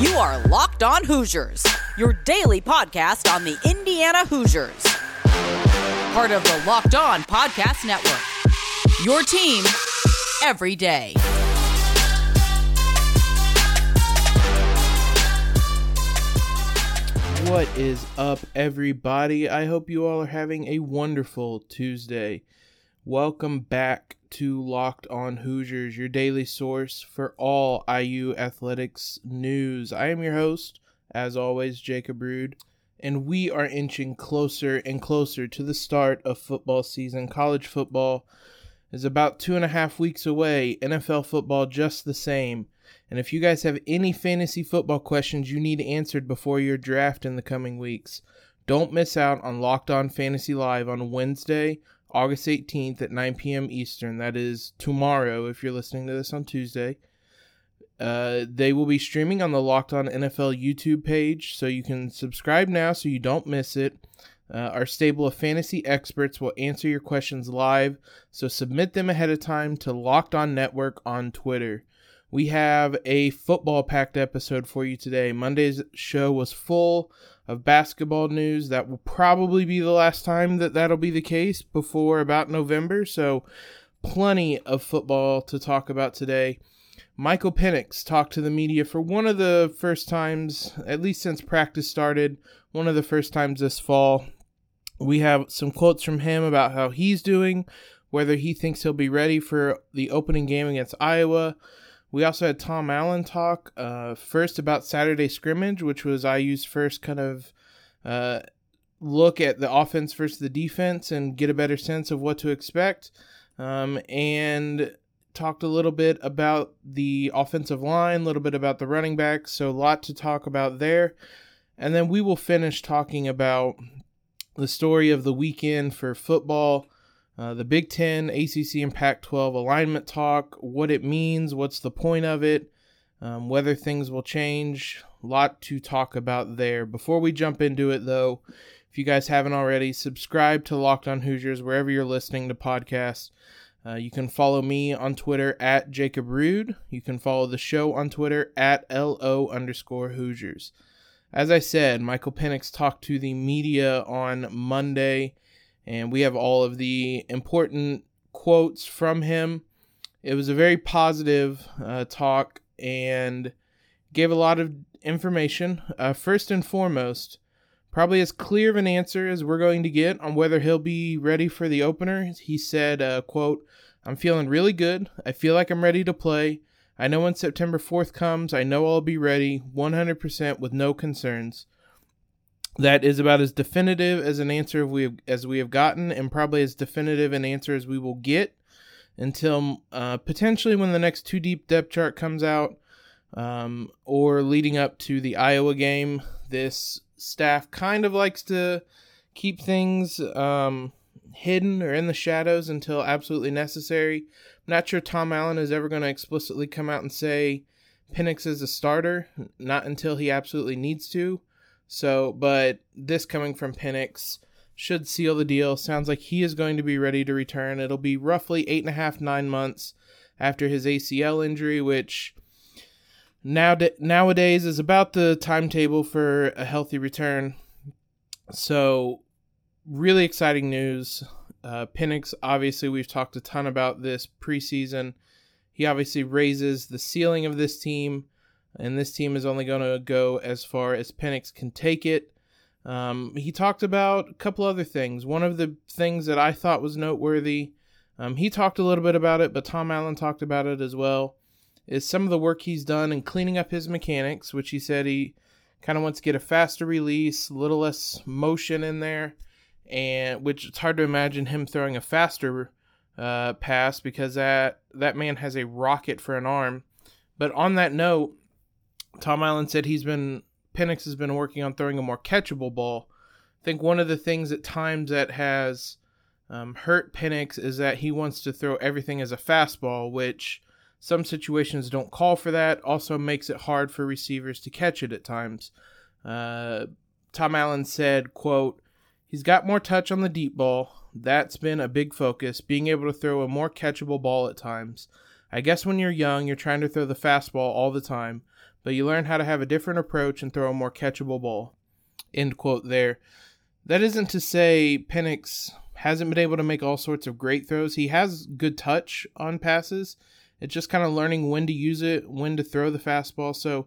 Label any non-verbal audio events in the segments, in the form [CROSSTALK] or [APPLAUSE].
You are Locked On Hoosiers, your daily podcast on the Indiana Hoosiers. Part of the Locked On Podcast Network. Your team every day. What is up, everybody? I hope you all are having a wonderful Tuesday. Welcome back to Locked On Hoosiers, your daily source for all IU athletics news. I am your host, as always, Jacob Rude, and we are inching closer and closer to the start of football season. College football is about two and a half weeks away, NFL football just the same. And if you guys have any fantasy football questions you need answered before your draft in the coming weeks, don't miss out on Locked On Fantasy Live on Wednesday, August 18th at 9 p.m. Eastern. That is tomorrow if you're listening to this on Tuesday. Uh, they will be streaming on the Locked On NFL YouTube page, so you can subscribe now so you don't miss it. Uh, our stable of fantasy experts will answer your questions live, so submit them ahead of time to Locked On Network on Twitter. We have a football packed episode for you today. Monday's show was full of basketball news. That will probably be the last time that that'll be the case before about November. So, plenty of football to talk about today. Michael Penix talked to the media for one of the first times, at least since practice started, one of the first times this fall. We have some quotes from him about how he's doing, whether he thinks he'll be ready for the opening game against Iowa. We also had Tom Allen talk uh, first about Saturday scrimmage, which was IU's first kind of uh, look at the offense versus the defense and get a better sense of what to expect. Um, and talked a little bit about the offensive line, a little bit about the running backs, so a lot to talk about there. And then we will finish talking about the story of the weekend for football uh, the Big Ten, ACC, and Pac 12 alignment talk, what it means, what's the point of it, um, whether things will change. A lot to talk about there. Before we jump into it, though, if you guys haven't already, subscribe to Locked On Hoosiers wherever you're listening to podcasts. Uh, you can follow me on Twitter at Jacob Rude. You can follow the show on Twitter at LO underscore Hoosiers. As I said, Michael Penix talked to the media on Monday and we have all of the important quotes from him. It was a very positive uh, talk and gave a lot of information. Uh, first and foremost, probably as clear of an answer as we're going to get on whether he'll be ready for the opener. He said, uh, "quote I'm feeling really good. I feel like I'm ready to play. I know when September 4th comes, I know I'll be ready 100% with no concerns that is about as definitive as an answer we have, as we have gotten, and probably as definitive an answer as we will get until uh, potentially when the next two deep depth chart comes out, um, or leading up to the Iowa game. This staff kind of likes to keep things um, hidden or in the shadows until absolutely necessary. I'm not sure Tom Allen is ever going to explicitly come out and say Penix is a starter, not until he absolutely needs to. So, but this coming from Penix should seal the deal. Sounds like he is going to be ready to return. It'll be roughly eight and a half, nine months after his ACL injury, which now nowadays is about the timetable for a healthy return. So, really exciting news. Uh, Penix, obviously, we've talked a ton about this preseason. He obviously raises the ceiling of this team and this team is only going to go as far as Penix can take it. Um, he talked about a couple other things. One of the things that I thought was noteworthy, um, he talked a little bit about it, but Tom Allen talked about it as well, is some of the work he's done in cleaning up his mechanics, which he said he kind of wants to get a faster release, a little less motion in there, and which it's hard to imagine him throwing a faster uh, pass because that that man has a rocket for an arm. But on that note, Tom Allen said he's been Penix has been working on throwing a more catchable ball. I think one of the things at times that has um, hurt Penix is that he wants to throw everything as a fastball, which some situations don't call for that. Also makes it hard for receivers to catch it at times. Uh, Tom Allen said, "quote He's got more touch on the deep ball. That's been a big focus, being able to throw a more catchable ball at times. I guess when you're young, you're trying to throw the fastball all the time." But you learn how to have a different approach and throw a more catchable ball. End quote there. That isn't to say Penix hasn't been able to make all sorts of great throws. He has good touch on passes. It's just kind of learning when to use it, when to throw the fastball. So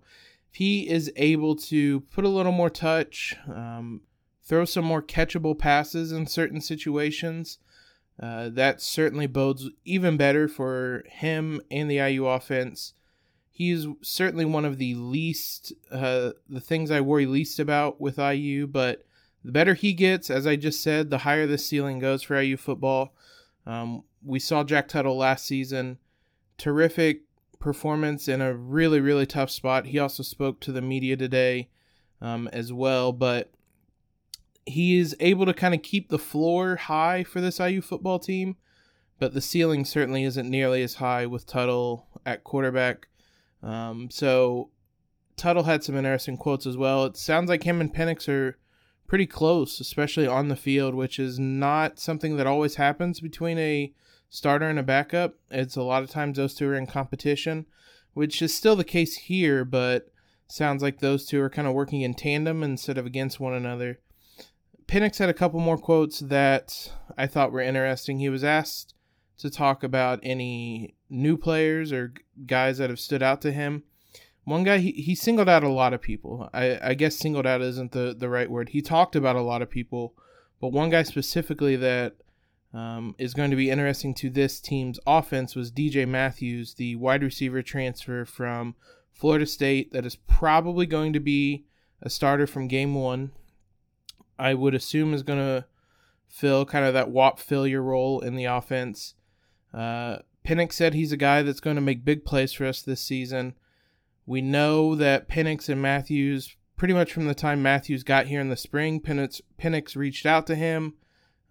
if he is able to put a little more touch, um, throw some more catchable passes in certain situations, uh, that certainly bodes even better for him and the IU offense. He's certainly one of the least, uh, the things I worry least about with IU, but the better he gets, as I just said, the higher the ceiling goes for IU football. Um, we saw Jack Tuttle last season. Terrific performance in a really, really tough spot. He also spoke to the media today um, as well, but he is able to kind of keep the floor high for this IU football team, but the ceiling certainly isn't nearly as high with Tuttle at quarterback. Um, so Tuttle had some interesting quotes as well. It sounds like him and Penix are pretty close, especially on the field, which is not something that always happens between a starter and a backup. It's a lot of times those two are in competition, which is still the case here, but sounds like those two are kind of working in tandem instead of against one another. Penix had a couple more quotes that I thought were interesting. He was asked to talk about any new players or guys that have stood out to him. One guy he, he singled out a lot of people. I, I guess singled out isn't the, the right word. He talked about a lot of people, but one guy specifically that um, is going to be interesting to this team's offense was DJ Matthews, the wide receiver transfer from Florida State, that is probably going to be a starter from game one I would assume is going to fill kind of that Whop Philyor role in the offense. Uh, said he's a guy that's going to make big plays for us this season. We know that Penix and Matthews, pretty much from the time Matthews got here in the spring, Penix reached out to him.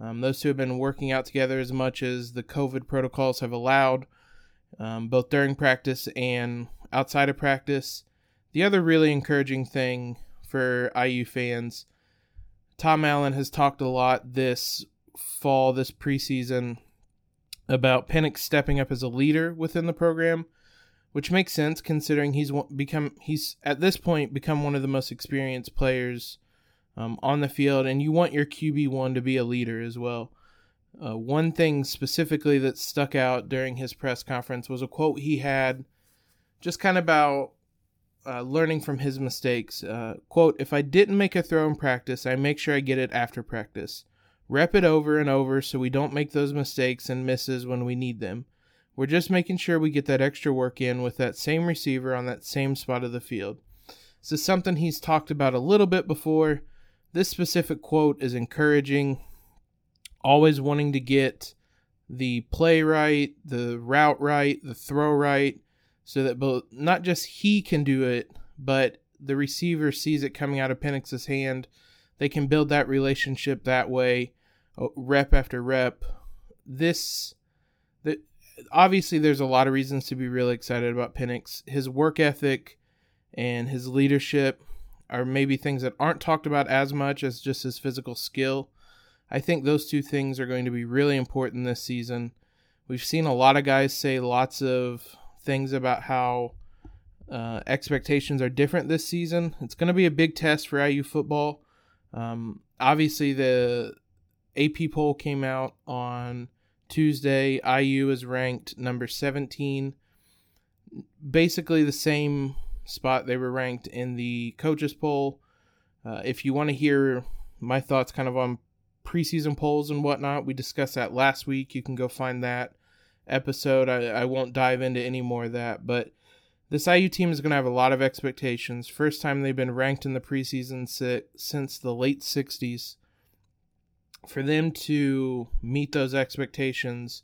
Um, those two have been working out together as much as the COVID protocols have allowed, um, both during practice and outside of practice. The other really encouraging thing for IU fans Tom Allen has talked a lot this fall, this preseason, about Penix stepping up as a leader within the program, which makes sense considering he's become he's at this point become one of the most experienced players um, on the field, and you want your QB one to be a leader as well. Uh, one thing specifically that stuck out during his press conference was a quote he had, just kind of about uh, learning from his mistakes. Uh, quote, if I didn't make a throw in practice, I make sure I get it after practice. Rep it over and over so we don't make those mistakes and misses when we need them. We're just making sure we get that extra work in with that same receiver on that same spot of the field. This is something he's talked about a little bit before. This specific quote is encouraging, always wanting to get the play right, the route right, the throw right, so that both not just he can do it, but the receiver sees it coming out of Penix's hand. They can build that relationship that way, uh, rep after rep. This, the, obviously, there's a lot of reasons to be really excited about Penix. His work ethic and his leadership are maybe things that aren't talked about as much as just his physical skill. I think those two things are going to be really important this season. We've seen a lot of guys say lots of things about how uh, expectations are different this season. It's going to be a big test for IU football. Um, obviously, the AP poll came out on Tuesday. IU is ranked number 17, basically the same spot they were ranked in the coaches poll. Uh, if you want to hear my thoughts kind of on preseason polls and whatnot, we discussed that last week. You can go find that episode. I, I won't dive into any more of that, but this IU team is going to have a lot of expectations. First time they've been ranked in the preseason since the late 60s. For them to meet those expectations,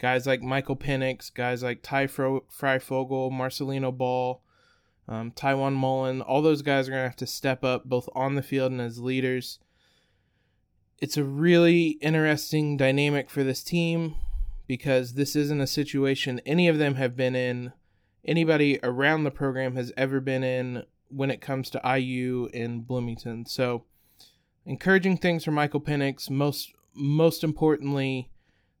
guys like Michael Penix, guys like Ty Fro- Fryfogle, Marcelino Ball, um, Tiawan Mullen, all those guys are going to have to step up both on the field and as leaders. It's a really interesting dynamic for this team because this isn't a situation any of them have been in, anybody around the program has ever been in when it comes to IU in Bloomington. So, encouraging things for Michael Penix. Most most importantly,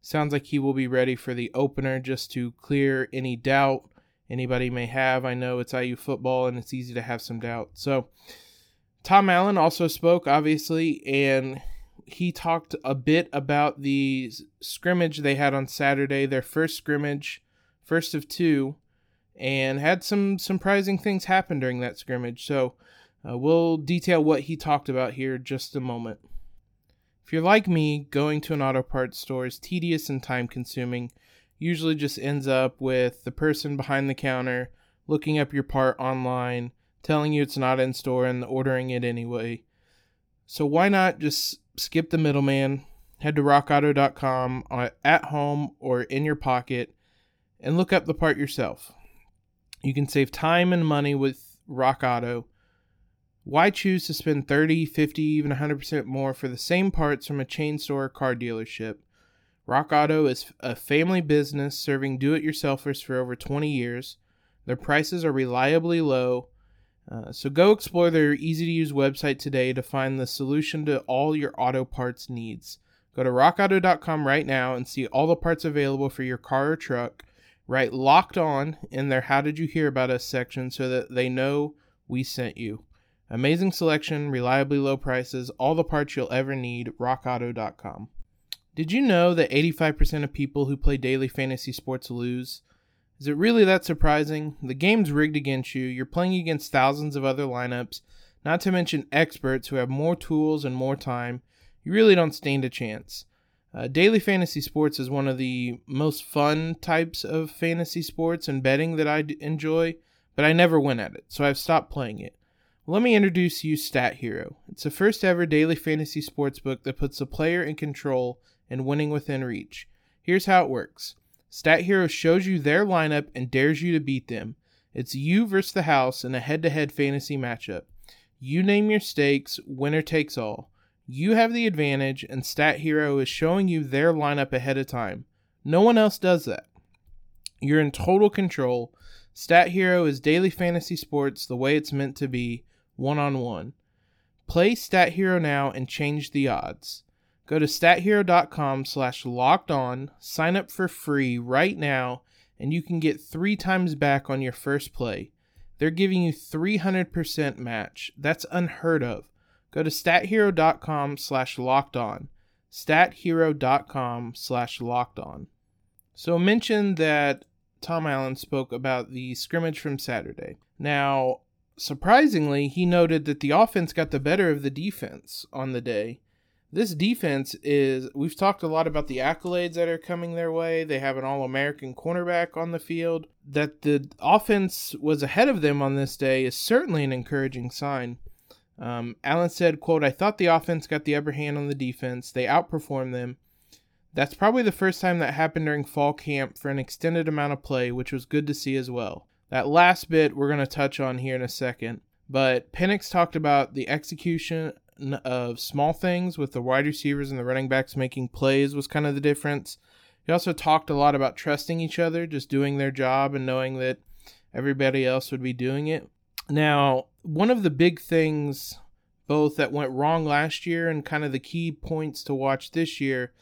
sounds like he will be ready for the opener just to clear any doubt anybody may have. I know it's IU football and it's easy to have some doubt. So, Tom Allen also spoke, obviously, and he talked a bit about the scrimmage they had on Saturday, their first scrimmage, first of two, and had some surprising things happen during that scrimmage. So, uh, we'll detail what he talked about here just a moment. If you're like me, going to an auto parts store is tedious and time consuming. Usually just ends up with the person behind the counter looking up your part online, telling you it's not in store, and ordering it anyway. So why not just skip the middleman, head to rockauto.com uh, at home or in your pocket, and look up the part yourself. You can save time and money with Rock Auto why choose to spend 30, 50, even 100% more for the same parts from a chain store or car dealership? Rock Auto is a family business serving do it yourselfers for over 20 years. Their prices are reliably low. Uh, so go explore their easy to use website today to find the solution to all your auto parts needs. Go to rockauto.com right now and see all the parts available for your car or truck. Write locked on in their How Did You Hear About Us section so that they know we sent you. Amazing selection, reliably low prices, all the parts you'll ever need, rockauto.com. Did you know that 85% of people who play daily fantasy sports lose? Is it really that surprising? The game's rigged against you, you're playing against thousands of other lineups, not to mention experts who have more tools and more time. You really don't stand a chance. Uh, daily fantasy sports is one of the most fun types of fantasy sports and betting that I d- enjoy, but I never win at it, so I've stopped playing it. Let me introduce you Stat Hero. It's the first ever daily fantasy sports book that puts the player in control and winning within reach. Here's how it works Stat Hero shows you their lineup and dares you to beat them. It's you versus the house in a head to head fantasy matchup. You name your stakes, winner takes all. You have the advantage, and Stat Hero is showing you their lineup ahead of time. No one else does that. You're in total control. Stat Hero is daily fantasy sports the way it's meant to be one on one. Play Stat Hero now and change the odds. Go to stathero.com slash locked on, sign up for free right now, and you can get three times back on your first play. They're giving you 300% match. That's unheard of. Go to stathero.com slash locked on. stathero.com slash locked on. So mention that Tom Allen spoke about the scrimmage from Saturday. Now, surprisingly, he noted that the offense got the better of the defense on the day. This defense is, we've talked a lot about the accolades that are coming their way. They have an All American cornerback on the field. That the offense was ahead of them on this day is certainly an encouraging sign. Um, Allen said, quote, I thought the offense got the upper hand on the defense. They outperformed them. That's probably the first time that happened during fall camp for an extended amount of play, which was good to see as well. That last bit we're going to touch on here in a second. But Penix talked about the execution of small things with the wide receivers and the running backs making plays was kind of the difference. He also talked a lot about trusting each other, just doing their job and knowing that everybody else would be doing it. Now, one of the big things both that went wrong last year and kind of the key points to watch this year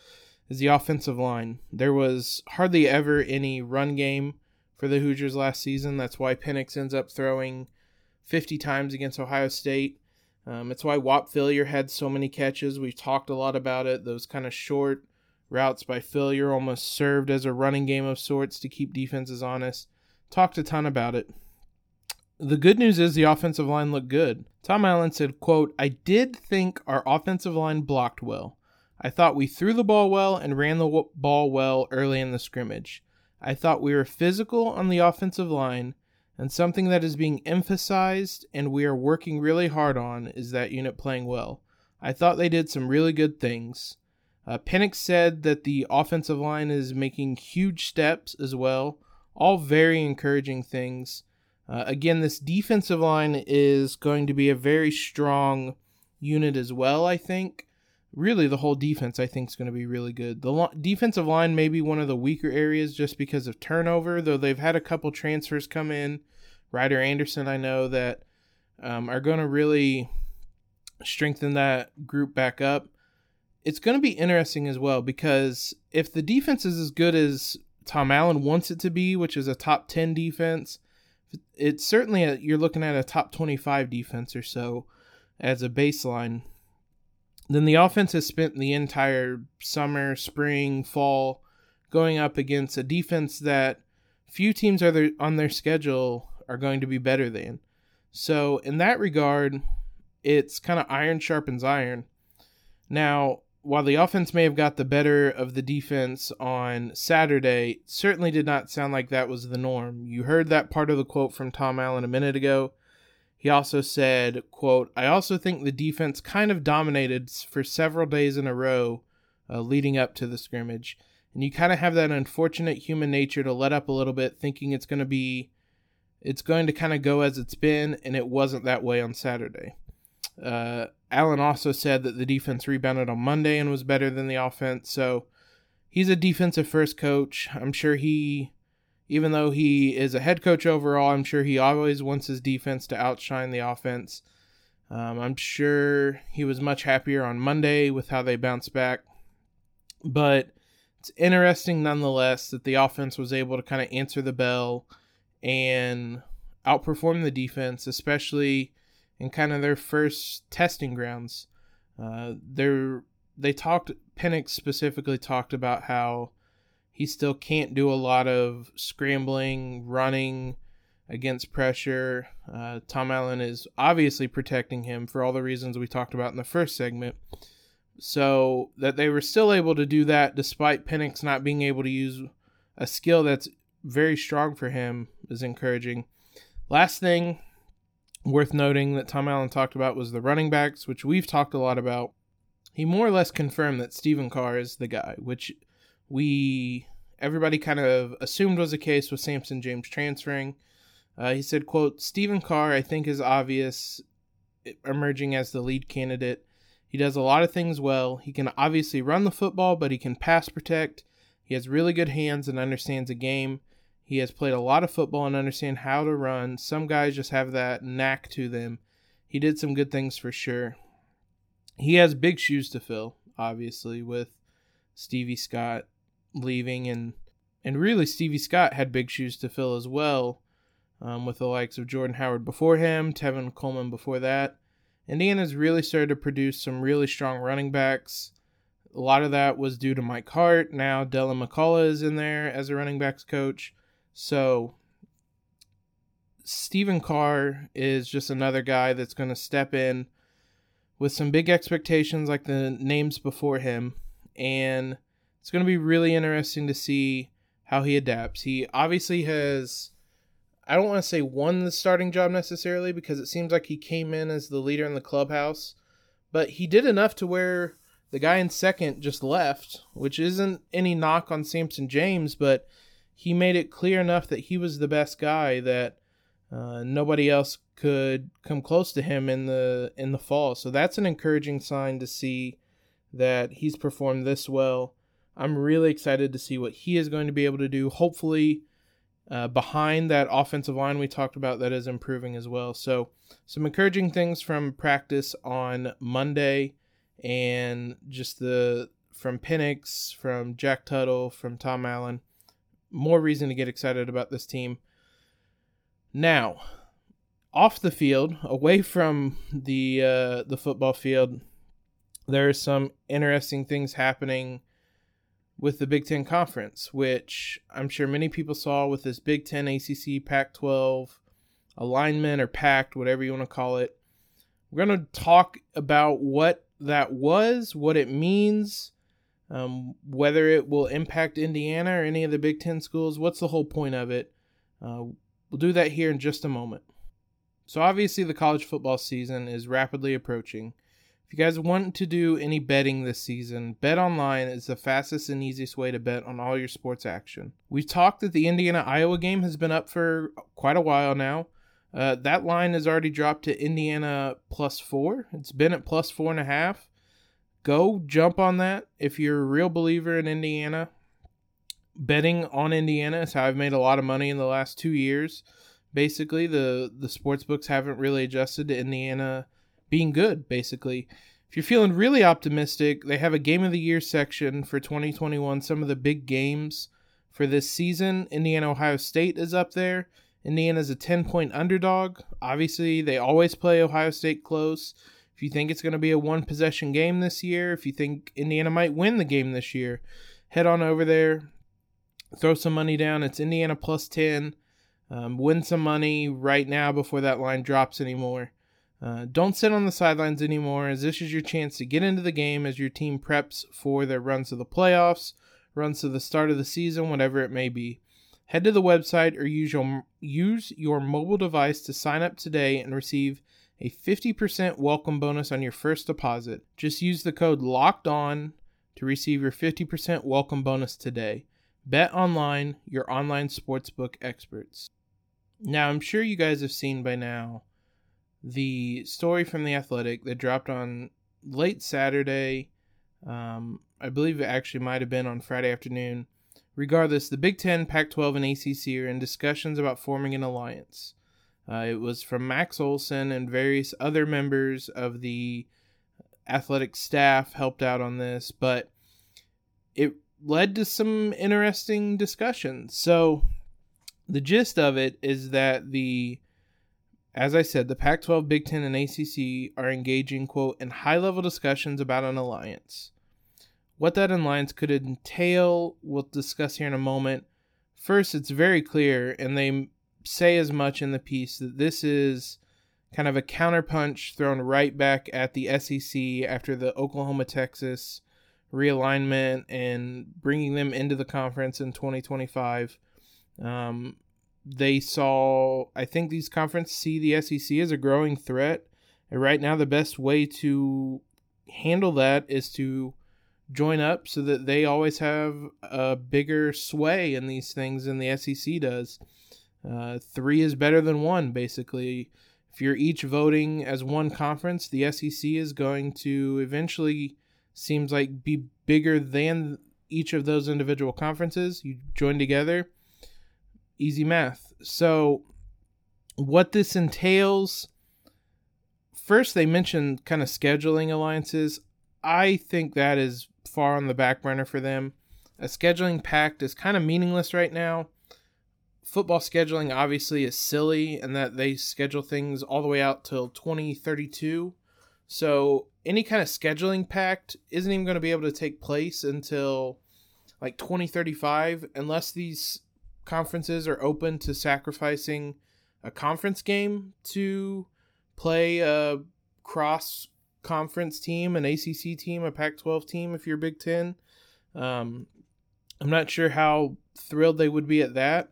is the offensive line. There was hardly ever any run game for the Hoosiers last season. That's why Penix ends up throwing 50 times against Ohio State. Um, it's why Whop Philyor had so many catches. We've talked a lot about it. Those kind of short routes by Philyor almost served as a running game of sorts to keep defenses honest. Talked a ton about it. The good news is the offensive line looked good. Tom Allen said, quote, I did think our offensive line blocked well. I thought we threw the ball well and ran the ball well early in the scrimmage. I thought we were physical on the offensive line, and something that is being emphasized and we are working really hard on is that unit playing well. I thought they did some really good things. Uh, Penix said that the offensive line is making huge steps as well. All very encouraging things. Uh, again, this defensive line is going to be a very strong unit as well, I think really the whole defense I think is going to be really good. The lo- defensive line may be one of the weaker areas just because of turnover, though they've had a couple transfers come in. Ryder Anderson, I know that um, are going to really strengthen that group back up. It's going to be interesting as well because if the defense is as good as Tom Allen wants it to be, which is a top 10 defense. It's certainly a, you're looking at a top 25 defense or so as a baseline. Then the offense has spent the entire summer, spring, fall going up against a defense that few teams are there, on their schedule are going to be better than. So in that regard, it's kind of iron sharpens iron. Now, while the offense may have got the better of the defense on Saturday, certainly did not sound like that was the norm. You heard that part of the quote from Tom Allen a minute ago. He also said, quote, I also think the defense kind of dominated for several days in a row uh, leading up to the scrimmage. And you kind of have that unfortunate human nature to let up a little bit, thinking it's going to be, it's going to kind of go as it's been, and it wasn't that way on Saturday. Uh, Allen also said that the defense rebounded on Monday and was better than the offense. So he's a defensive first coach. I'm sure he, even though he is a head coach overall, I'm sure he always wants his defense to outshine the offense. Um, I'm sure he was much happier on Monday with how they bounced back. But it's interesting nonetheless that the offense was able to kind of answer the bell and outperform the defense, especially in kind of their first testing grounds. Uh, they they talked Penix specifically talked about how he still can't do a lot of scrambling, running against pressure. Uh, Tom Allen is obviously protecting him for all the reasons we talked about in the first segment. So that they were still able to do that despite Penix not being able to use a skill that's very strong for him is encouraging. Last thing worth noting that Tom Allen talked about was the running backs, which we've talked a lot about. He more or less confirmed that Stephen Carr is the guy, which we everybody kind of assumed was the case with Samson James transferring. Uh, he said, "quote Stephen Carr, I think, is obvious, emerging as the lead candidate. He does a lot of things well. He can obviously run the football, but he can pass protect. He has really good hands and understands the game. He has played a lot of football and understand how to run. Some guys just have that knack to them. He did some good things for sure. He has big shoes to fill, obviously, with Stevie Scott leaving and and really Stevie Scott had big shoes to fill as well, um, with the likes of Jordan Howard before him, Tevin Coleman before that. Indiana's really started to produce some really strong running backs. A lot of that was due to Mike Hart. Now Deland McCullough is in there as a running backs coach. So Stephen Carr is just another guy that's going to step in with some big expectations like the names before him and it's going to be really interesting to see how he adapts. He obviously has I don't want to say won the starting job necessarily because it seems like he came in as the leader in the clubhouse, but he did enough to where the guy in second just left, which isn't any knock on Samson James, but he made it clear enough that he was the best guy that uh, nobody else could come close to him in the in the fall. So that's an encouraging sign to see that he's performed this well. I'm really excited to see what he is going to be able to do. Hopefully, uh, behind that offensive line we talked about, that is improving as well. So some encouraging things from practice on Monday, and just the from Penix, from Jack Tuttle, from Tom Allen more reason to get excited about this team. Now, off the field, away from the uh, the football field, there are some interesting things happening with the Big Ten Conference, which I'm sure many people saw with this Big Ten, ACC, Pac 12 alignment or pact, whatever you want to call it. We're going to talk about what that was, what it means, um, whether it will impact Indiana or any of the Big Ten schools, what's the whole point of it? Uh, we'll do that here in just a moment. So, obviously, the college football season is rapidly approaching. If you guys want to do any betting this season, Bet Online is the fastest and easiest way to bet on all your sports action. We've talked that the Indiana Iowa game has been up for quite a while now. Uh, that line has already dropped to Indiana plus four. It's been at plus four and a half go jump on that if you're a real believer in Indiana. Betting on Indiana is how I've made a lot of money in the last two years. Basically, the the sports books haven't really adjusted to Indiana being good. Basically, if you're feeling really optimistic, they have a game of the year section for 2021. Some of the big games for this season. Indiana Ohio State is up there. Indiana's a 10 point underdog. Obviously, they always play Ohio State close. If you think it's going to be a one possession game this year, if you think Indiana might win the game this year, head on over there, throw some money down. It's Indiana plus 10. Um, win some money right now before that line drops anymore. Uh, don't sit on the sidelines anymore, as this is your chance to get into the game as your team preps for their runs to the playoffs, runs to the start of the season, whatever it may be. Head to the website or use your, use your mobile device to sign up today and receive a 50% welcome bonus on your first deposit. Just use the code LOCKED ON to receive your 50% welcome bonus today. Bet online, your online sportsbook experts. Now, I'm sure you guys have seen by now the story from The Athletic that dropped on late Saturday. Um, I believe it actually might have been on Friday afternoon. Regardless, the Big Ten, Pac 12, and ACC are in discussions about forming an alliance. Uh, it was from Max Olson and various other members of the athletic staff helped out on this, but it led to some interesting discussions. So, the gist of it is that the as I said, the Pac 12, Big Ten, and ACC are engaging, quote, in high level discussions about an alliance. What that alliance could entail, we'll discuss here in a moment. First, it's very clear, and they say as much in the piece, that this is kind of a counterpunch thrown right back at the SEC after the Oklahoma Texas realignment and bringing them into the conference in 2025. Um, they saw, I think these conferences see the SEC as a growing threat. And right now, the best way to handle that is to join up so that they always have a bigger sway in these things than the SEC does. Uh, three is better than one, basically. If you're each voting as one conference, the SEC is going to eventually, seems like, be bigger than each of those individual conferences. You join together easy math. So, what this entails first, they mentioned kind of scheduling alliances. I think that is far on the back burner for them. A scheduling pact is kind of meaningless right now. Football scheduling obviously is silly and that they schedule things all the way out till 2032. So any kind of scheduling pact isn't even going to be able to take place until like 2035 unless these conferences are open to sacrificing a conference game to play a cross conference team, an ACC team, a Pac 12 team if you're Big Ten. Um, I'm not sure how thrilled they would be at that.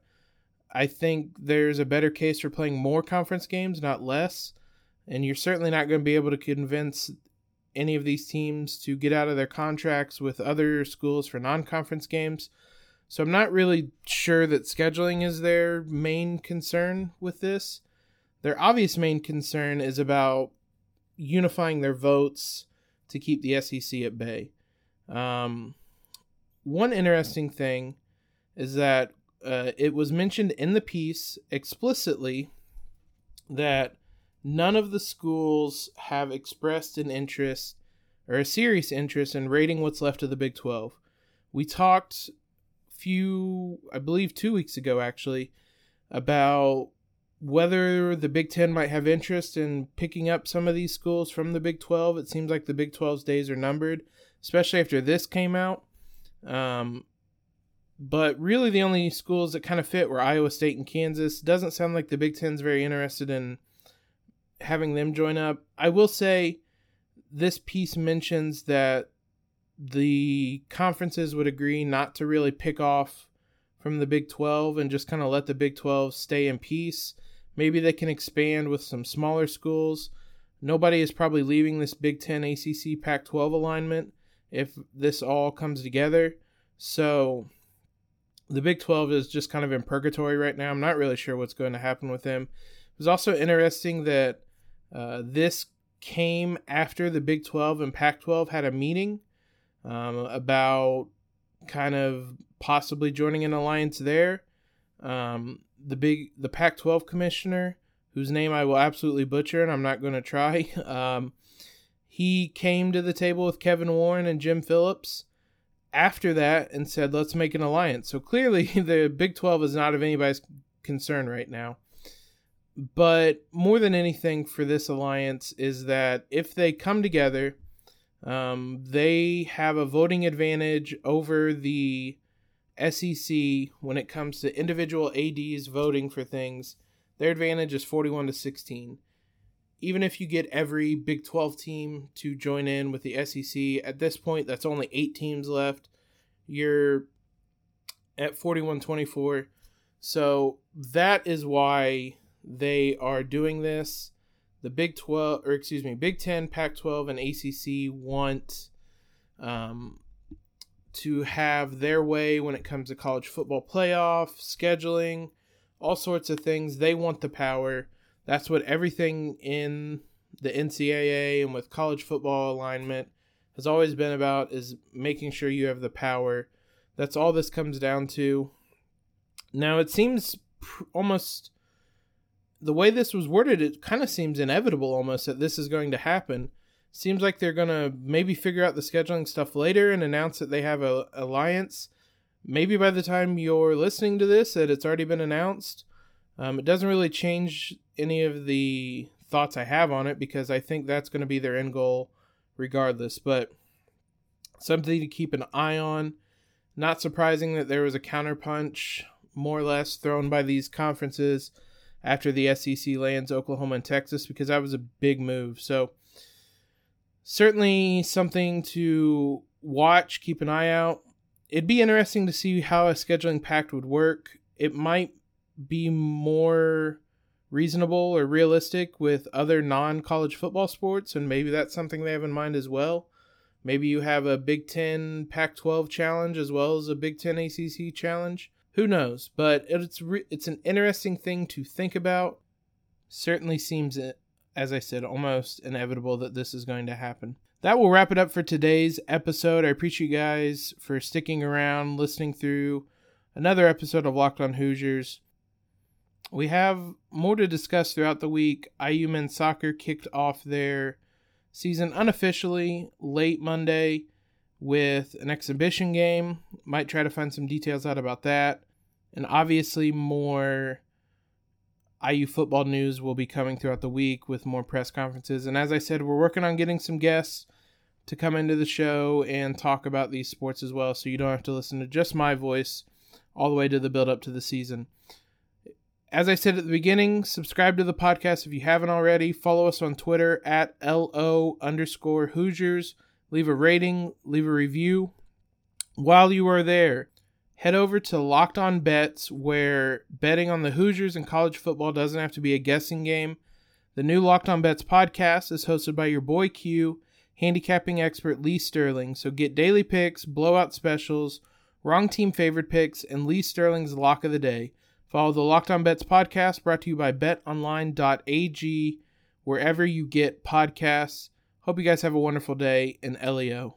I think there's a better case for playing more conference games, not less. And you're certainly not going to be able to convince any of these teams to get out of their contracts with other schools for non conference games. So I'm not really sure that scheduling is their main concern with this. Their obvious main concern is about unifying their votes to keep the SEC at bay. Um, one interesting thing is that uh, it was mentioned in the piece explicitly that none of the schools have expressed an interest or a serious interest in raiding what's left of the Big 12. We talked few, I believe, two weeks ago actually, about whether the Big Ten might have interest in picking up some of these schools from the Big 12. It seems like the Big 12's days are numbered, especially after this came out. Um, but really, the only schools that kind of fit were Iowa State and Kansas. Doesn't sound like the Big Ten's very interested in having them join up. I will say this piece mentions that the conferences would agree not to really pick off from the Big 12 and just kind of let the Big 12 stay in peace. Maybe they can expand with some smaller schools. Nobody is probably leaving this Big 10 ACC Pac 12 alignment if this all comes together. So the Big 12 is just kind of in purgatory right now. I'm not really sure what's going to happen with them. It was also interesting that uh, this came after the Big 12 and Pac 12 had a meeting um, about kind of possibly joining an alliance there. Um, the big the Pac-12 commissioner, whose name I will absolutely butcher, and I'm not going to try. [LAUGHS] Um, he came to the table with Kevin Warren and Jim Phillips after that and said, let's make an alliance. So clearly, [LAUGHS] the Big 12 is not of anybody's concern right now. But more than anything for this alliance is that if they come together, um, they have a voting advantage over the SEC when it comes to individual ADs voting for things. Their advantage is 41 to 16. Even if you get every Big 12 team to join in with the SEC, at this point, that's only eight teams left. You're at 41 24. So that is why they are doing this. The Big 12, or excuse me, Big 10, Pac 12, and ACC want um, to have their way when it comes to college football playoff, scheduling, all sorts of things. They want the power. That's what everything in the NCAA and with college football alignment has always been about is making sure you have the power. That's all this comes down to. Now it seems pr- almost the way this was worded, it kind of seems inevitable almost that this is going to happen. Seems like they're going to maybe figure out the scheduling stuff later and announce that they have a alliance. Maybe by the time you're listening to this, that it's already been announced. Um, it doesn't really change any of the thoughts I have on it because I think that's going to be their end goal regardless. But something to keep an eye on. Not surprising that there was a counterpunch, more or less, thrown by these conferences after the SEC lands Oklahoma and Texas because that was a big move. So certainly something to watch, keep an eye out. It'd be interesting to see how a scheduling pact would work. It might be more reasonable or realistic with other non-college football sports and maybe that's something they have in mind as well. Maybe you have a Big 10 Pac-12 challenge as well as a Big 10 ACC challenge who knows? But it's re- it's an interesting thing to think about. Certainly seems, as I said, almost inevitable that this is going to happen. That will wrap it up for today's episode. I appreciate you guys for sticking around, listening through another episode of Locked On Hoosiers. We have more to discuss throughout the week. IU men's soccer kicked off their season unofficially late Monday with an exhibition game. Might try to find some details out about that. And obviously, more IU football news will be coming throughout the week with more press conferences. And as I said, we're working on getting some guests to come into the show and talk about these sports as well. So you don't have to listen to just my voice all the way to the build up to the season. As I said at the beginning, subscribe to the podcast if you haven't already. Follow us on Twitter at LO underscore Hoosiers. Leave a rating, leave a review. While you are there, head over to Locked On Bets, where betting on the Hoosiers and college football doesn't have to be a guessing game. The new Locked On Bets podcast is hosted by your boy Q, handicapping expert Lee Sterling. So get daily picks, blowout specials, wrong team favorite picks, and Lee Sterling's lock of the day. Follow the Locked On Bets podcast brought to you by betonline.ag, wherever you get podcasts. Hope you guys have a wonderful day, and LEO.